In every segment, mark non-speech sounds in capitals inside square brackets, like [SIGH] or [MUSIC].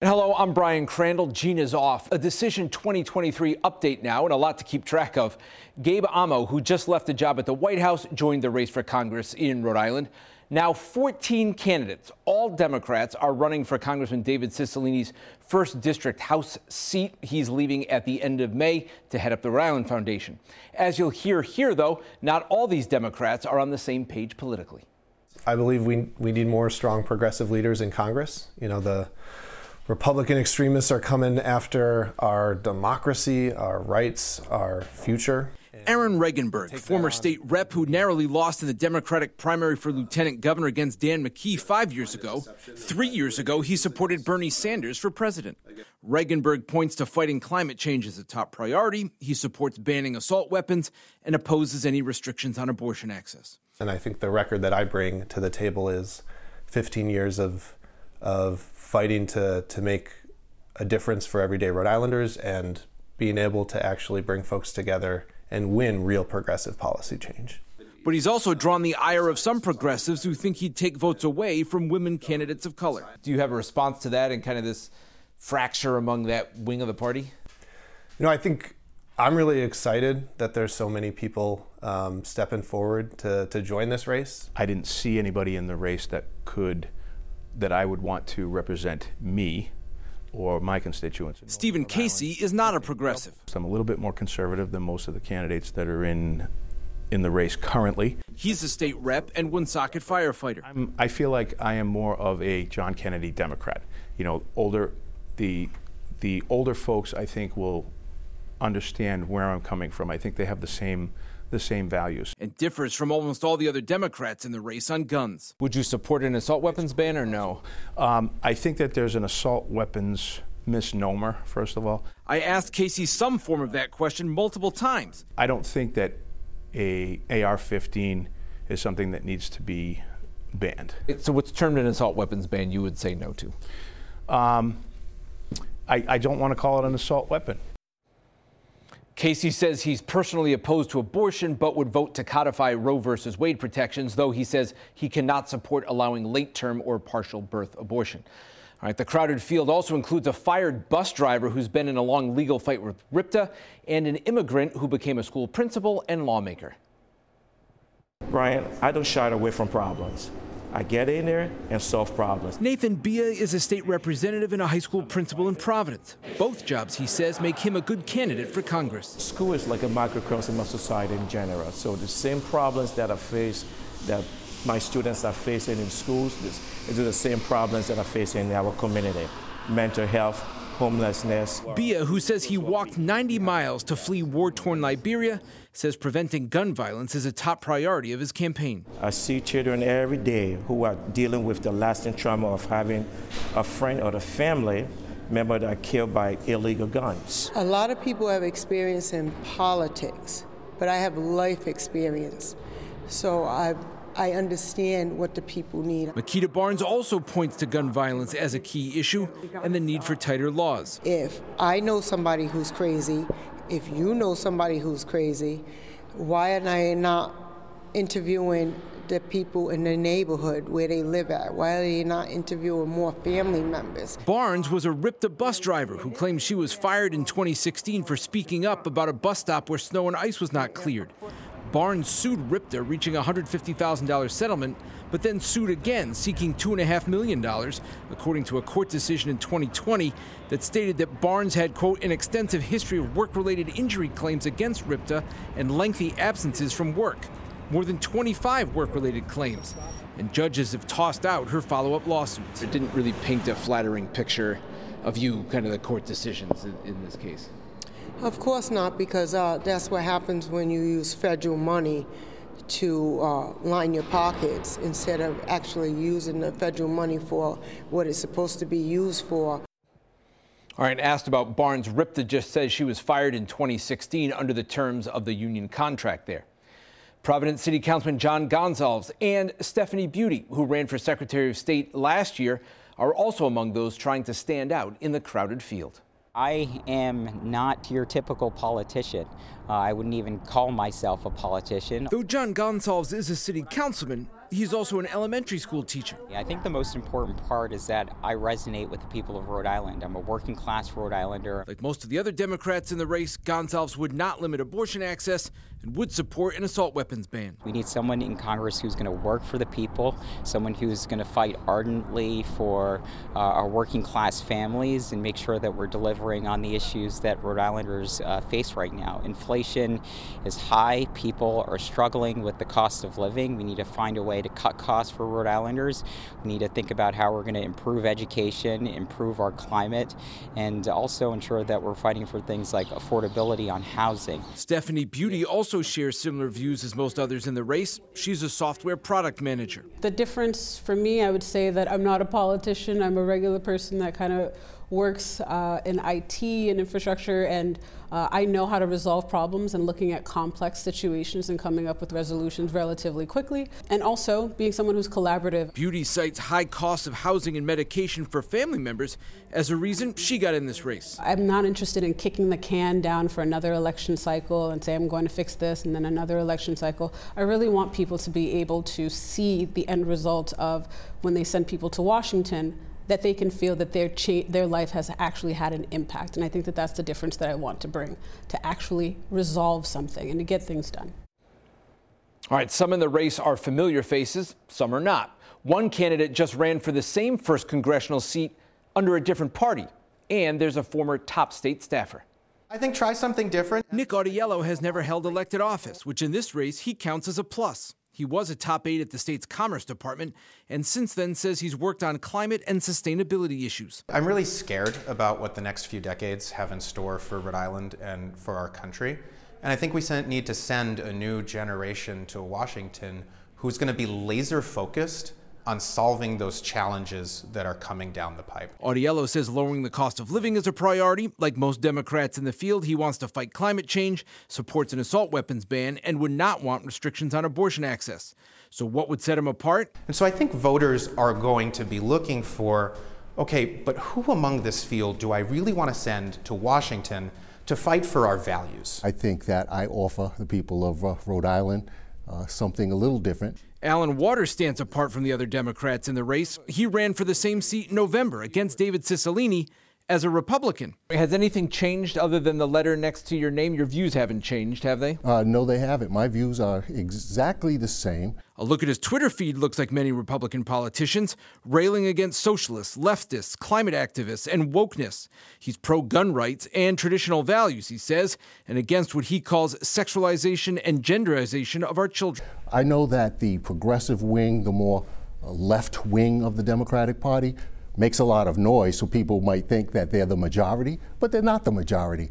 Ah. Hello, I'm Brian Crandall. Gina's off. A Decision 2023 update now, and a lot to keep track of. Gabe Amo, who just left the job at the White House, joined the race for Congress in Rhode Island. Now, 14 candidates, all Democrats, are running for Congressman David Cicilline's first district House seat. He's leaving at the end of May to head up the Rhode Island Foundation. As you'll hear here, though, not all these Democrats are on the same page politically. I believe we, we need more strong progressive leaders in Congress. You know, the Republican extremists are coming after our democracy, our rights, our future. Aaron Regunberg, former state rep who narrowly lost in the Democratic primary for lieutenant governor against Dan McKee five years ago. Three years ago, he supported Bernie Sanders for president. Regunberg points to fighting climate change as a top priority. He supports banning assault weapons and opposes any restrictions on abortion access. And I think the record that I bring to the table is 15 years of, of fighting to, to make a difference for everyday Rhode Islanders and being able to actually bring folks together and win real progressive policy change. But he's also drawn the ire of some progressives who think he'd take votes away from women candidates of color. Do you have a response to that and kind of this fracture among that wing of the party? You know, I think I'm really excited that there's so many people um, stepping forward to, to join this race. I didn't see anybody in the race that could that I would want to represent me or my constituents. Stephen Casey is not a progressive. So I'm a little bit more conservative than most of the candidates that are in in the race currently. He's a state rep and Woonsocket firefighter. I'm, I feel like I am more of a John Kennedy Democrat. You know, older the the older folks I think will understand where I'm coming from. I think they have the same the same values. And differs from almost all the other Democrats in the race on guns. Would you support an assault weapons ban or no? Um, I think that there's an assault weapons misnomer, first of all. I asked Casey some form of that question multiple times. I don't think that a AR-15 is something that needs to be banned. So what's termed an assault weapons ban you would say no to? Um, I, I don't want to call it an assault weapon. Casey says he's personally opposed to abortion, but would vote to codify Roe versus Wade protections, though he says he cannot support allowing late term or partial birth abortion. All right, the crowded field also includes a fired bus driver who's been in a long legal fight with RIPTA and an immigrant who became a school principal and lawmaker. Brian, I don't shy away from problems. I get in there and solve problems. Nathan Biah is a state representative and a high school principal in Providence. Both jobs, he says, make him a good candidate for Congress. School is like a microcosm of society in general. So the same problems that I face, that my students are facing in schools, these are the same problems that are facing in our community. Mental health, homelessness. Biah, who says he walked 90 miles to flee war torn Liberia, says preventing gun violence is a top priority of his campaign. I see children every day who are dealing with the lasting trauma of having a friend or a family member that are killed by illegal guns. A lot of people have experience in politics, but I have life experience. So I I understand what the people need. Mickeda Barnes also points to gun violence as a key issue and the need for tighter laws. If I know somebody who's crazy, if you know somebody who's crazy, why am I not interviewing the people in the neighborhood where they live at? Why are they not interviewing more family members? Barnes was a RIPTA bus driver who claimed she was fired in 2016 for speaking up about a bus stop where snow and ice was not cleared. Barnes sued RIPTA, reaching a $150,000 settlement, but then sued again, seeking $2.5 million, according to a court decision in 2020 that stated that Barnes had, quote, an extensive history of work related injury claims against RIPTA and lengthy absences from work. More than 25 work related claims. And judges have tossed out her follow up lawsuits. It didn't really paint a flattering picture of you, kind of the court decisions in, in this case. Of course not, because uh, that's what happens when you use federal money to uh, line your pockets instead of actually using the federal money for what it's supposed to be used for. All right, asked about Barnes, Ripta just says she was fired in 2016 under the terms of the union contract there. Providence City Councilman John Goncalves and Stephanie Beauty, who ran for Secretary of State last year, are also among those trying to stand out in the crowded field. I am not your typical politician. Uh, I wouldn't even call myself a politician. Though John Goncalves is a city councilman, he's also an elementary school teacher. I think the most important part is that I resonate with the people of Rhode Island. I'm a working class Rhode Islander. Like most of the other Democrats in the race, Goncalves would not limit abortion access and would support an assault weapons ban. We need someone in Congress who's going to work for the people, someone who's going to fight ardently for uh, our working class families and make sure that we're delivering on the issues that Rhode Islanders uh, face right now. Inflation is high, people are struggling with the cost of living. We need to find a way to cut costs for Rhode Islanders. We need to think about how we're going to improve education, improve our climate, and also ensure that we're fighting for things like affordability on housing. Stephanie Beauty also also shares similar views as most others in the race. She's a software product manager. The difference for me, I would say that I'm not a politician. I'm a regular person that kind of works uh, in IT and infrastructure, and uh, I know how to resolve problems and looking at complex situations and coming up with resolutions relatively quickly. And also being someone who's collaborative. Beauty cites high costs of housing and medication for family members as a reason she got in this race. I'm not interested in kicking the can down for another election cycle and say I'm going to fix this and then another election cycle. I really want people to be able to see the end result of when they send people to Washington that they can feel that their cha- their life has actually had an impact. And I think that that's the difference that I want to bring to actually resolve something and to get things done. All right, some in the race are familiar faces, some are not. One candidate just ran for the same first congressional seat under a different party, and there's a former top state staffer. I think try something different. Nick Autiello has never held elected office, which in this race he counts as a plus. He was a top aide at the state's Commerce Department, and since then says he's worked on climate and sustainability issues. I'm really scared about what the next few decades have in store for Rhode Island and for our country. And I think we need to send a new generation to Washington who's going to be laser focused on solving those challenges that are coming down the pipe. Autiello says lowering the cost of living is a priority. Like most Democrats in the field, he wants to fight climate change, supports an assault weapons ban, and would not want restrictions on abortion access. So, what would set him apart? And so, I think voters are going to be looking for okay, but who among this field do I really want to send to Washington to fight for our values? I think that I offer the people of uh, Rhode Island uh, something a little different. Allen Waters stands apart from the other Democrats in the race. He ran for the same seat in November against David Cicilline as a Republican. Has anything changed other than the letter next to your name? Your views haven't changed, have they? Uh, no, they haven't. My views are exactly the same. A look at his Twitter feed looks like many Republican politicians, railing against socialists, leftists, climate activists, and wokeness. He's pro gun rights and traditional values, he says, and against what he calls sexualization and genderization of our children. I know that the progressive wing, the more left wing of the Democratic Party, makes a lot of noise, so people might think that they're the majority, but they're not the majority.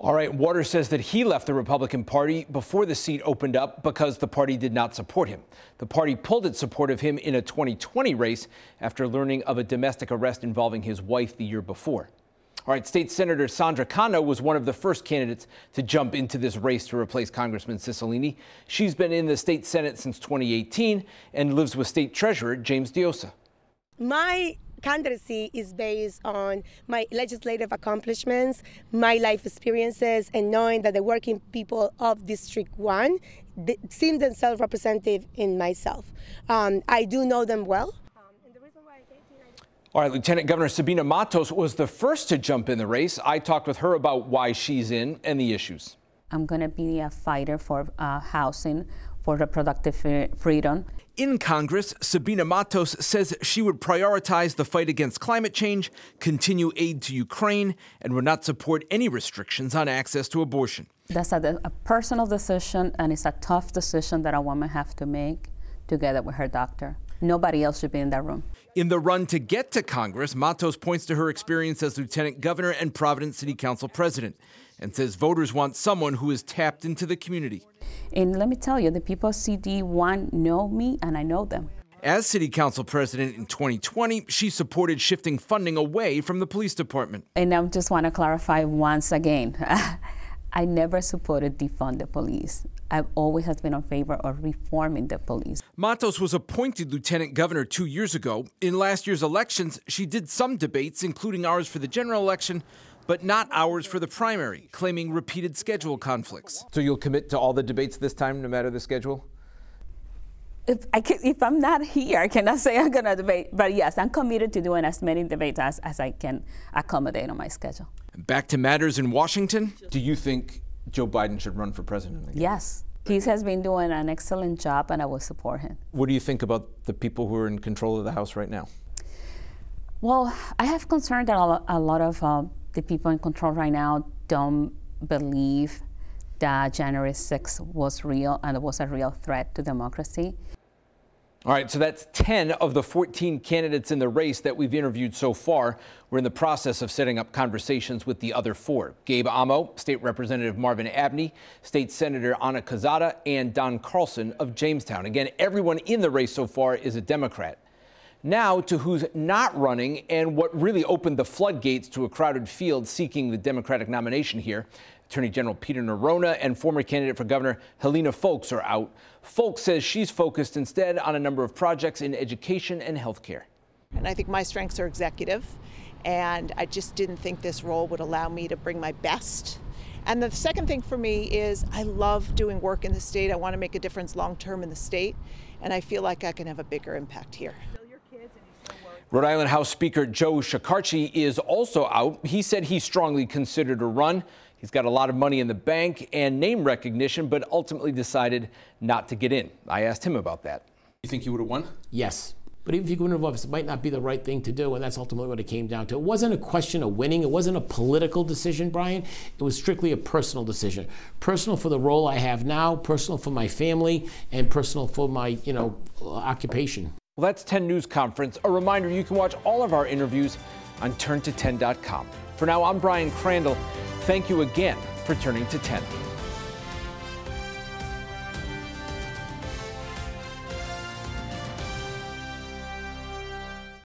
All right, Waters says that he left the Republican Party before the seat opened up because the party did not support him. The party pulled its support of him in a 2020 race after learning of a domestic arrest involving his wife the year before. All right, State Senator Sandra Cano was one of the first candidates to jump into this race to replace Congressman Cicilline. She's been in the state Senate since 2018 and lives with State Treasurer James Diossa. My candidacy is based on my legislative accomplishments, my life experiences, and knowing that the working people of District 1 seem themselves representative in myself. Um, I do know them well. All right, Lieutenant Governor Sabina Matos was the first to jump in the race. I talked with her about why she's in and the issues. I'm going to be a fighter for uh, housing, for reproductive freedom. In Congress, Sabina Matos says she would prioritize the fight against climate change, continue aid to Ukraine, and would not support any restrictions on access to abortion. That's a, a personal decision, and it's a tough decision that a woman has to make together with her doctor. Nobody else should be in that room. In the run to get to Congress, Matos points to her experience as lieutenant governor and Providence City Council president and says voters want someone who is tapped into the community. And let me tell you, the people of CD1 know me and I know them. As city council president in 2020, she supported shifting funding away from the police department. And I just want to clarify once again [LAUGHS] I never supported defund the police. I've always has been in favor of reforming the police. Matos was appointed lieutenant governor two years ago. In last year's elections, she did some debates, including ours for the general election, but not ours for the primary, claiming repeated schedule conflicts. So you'll commit to all the debates this time, no matter the schedule? If, I can, if I'm not here, I cannot say I'm going to debate. But yes, I'm committed to doing as many debates as, as I can accommodate on my schedule. Back to matters in Washington. Do you think Joe Biden should run for president again? Yes. He has been doing an excellent job, and I will support him. What do you think about the people who are in control of the House right now? Well, I have concern that a lot of uh, the people in control right now don't believe that January 6th was real and it was a real threat to democracy. All right, so that's 10 of the 14 candidates in the race that we've interviewed so far. We're in the process of setting up conversations with the other four Gabe Amo, State Representative Marvin Abney, State Senator Ana Quezada, and Don Carlson of Jamestown. Again, everyone in the race so far is a Democrat. Now to who's not running and what really opened the floodgates to a crowded field seeking the Democratic nomination here. Attorney General Peter Neronha and former candidate for governor Helena Foulkes are out. Foulkes says she's focused instead on a number of projects in education and healthcare. And I think my strengths are executive, and I just didn't think this role would allow me to bring my best. And the second thing for me is I love doing work in the state. I want to make a difference long term in the state, and I feel like I can have a bigger impact here. Rhode Island House Speaker Joe Shekarchi is also out. He said he strongly considered a run. He's got a lot of money in the bank and name recognition, but ultimately decided not to get in. I asked him about that. You think he would have won? Yes. But even if you go into office, it might not be the right thing to do, and that's ultimately what it came down to. It wasn't a question of winning. It wasn't a political decision, Brian. It was strictly a personal decision. Personal for the role I have now, personal for my family, and personal for my, you know, occupation. Well, that's 10 News Conference. A reminder you can watch all of our interviews on turnto10.com. For now, I'm Brian Crandall. Thank you again for turning to 10.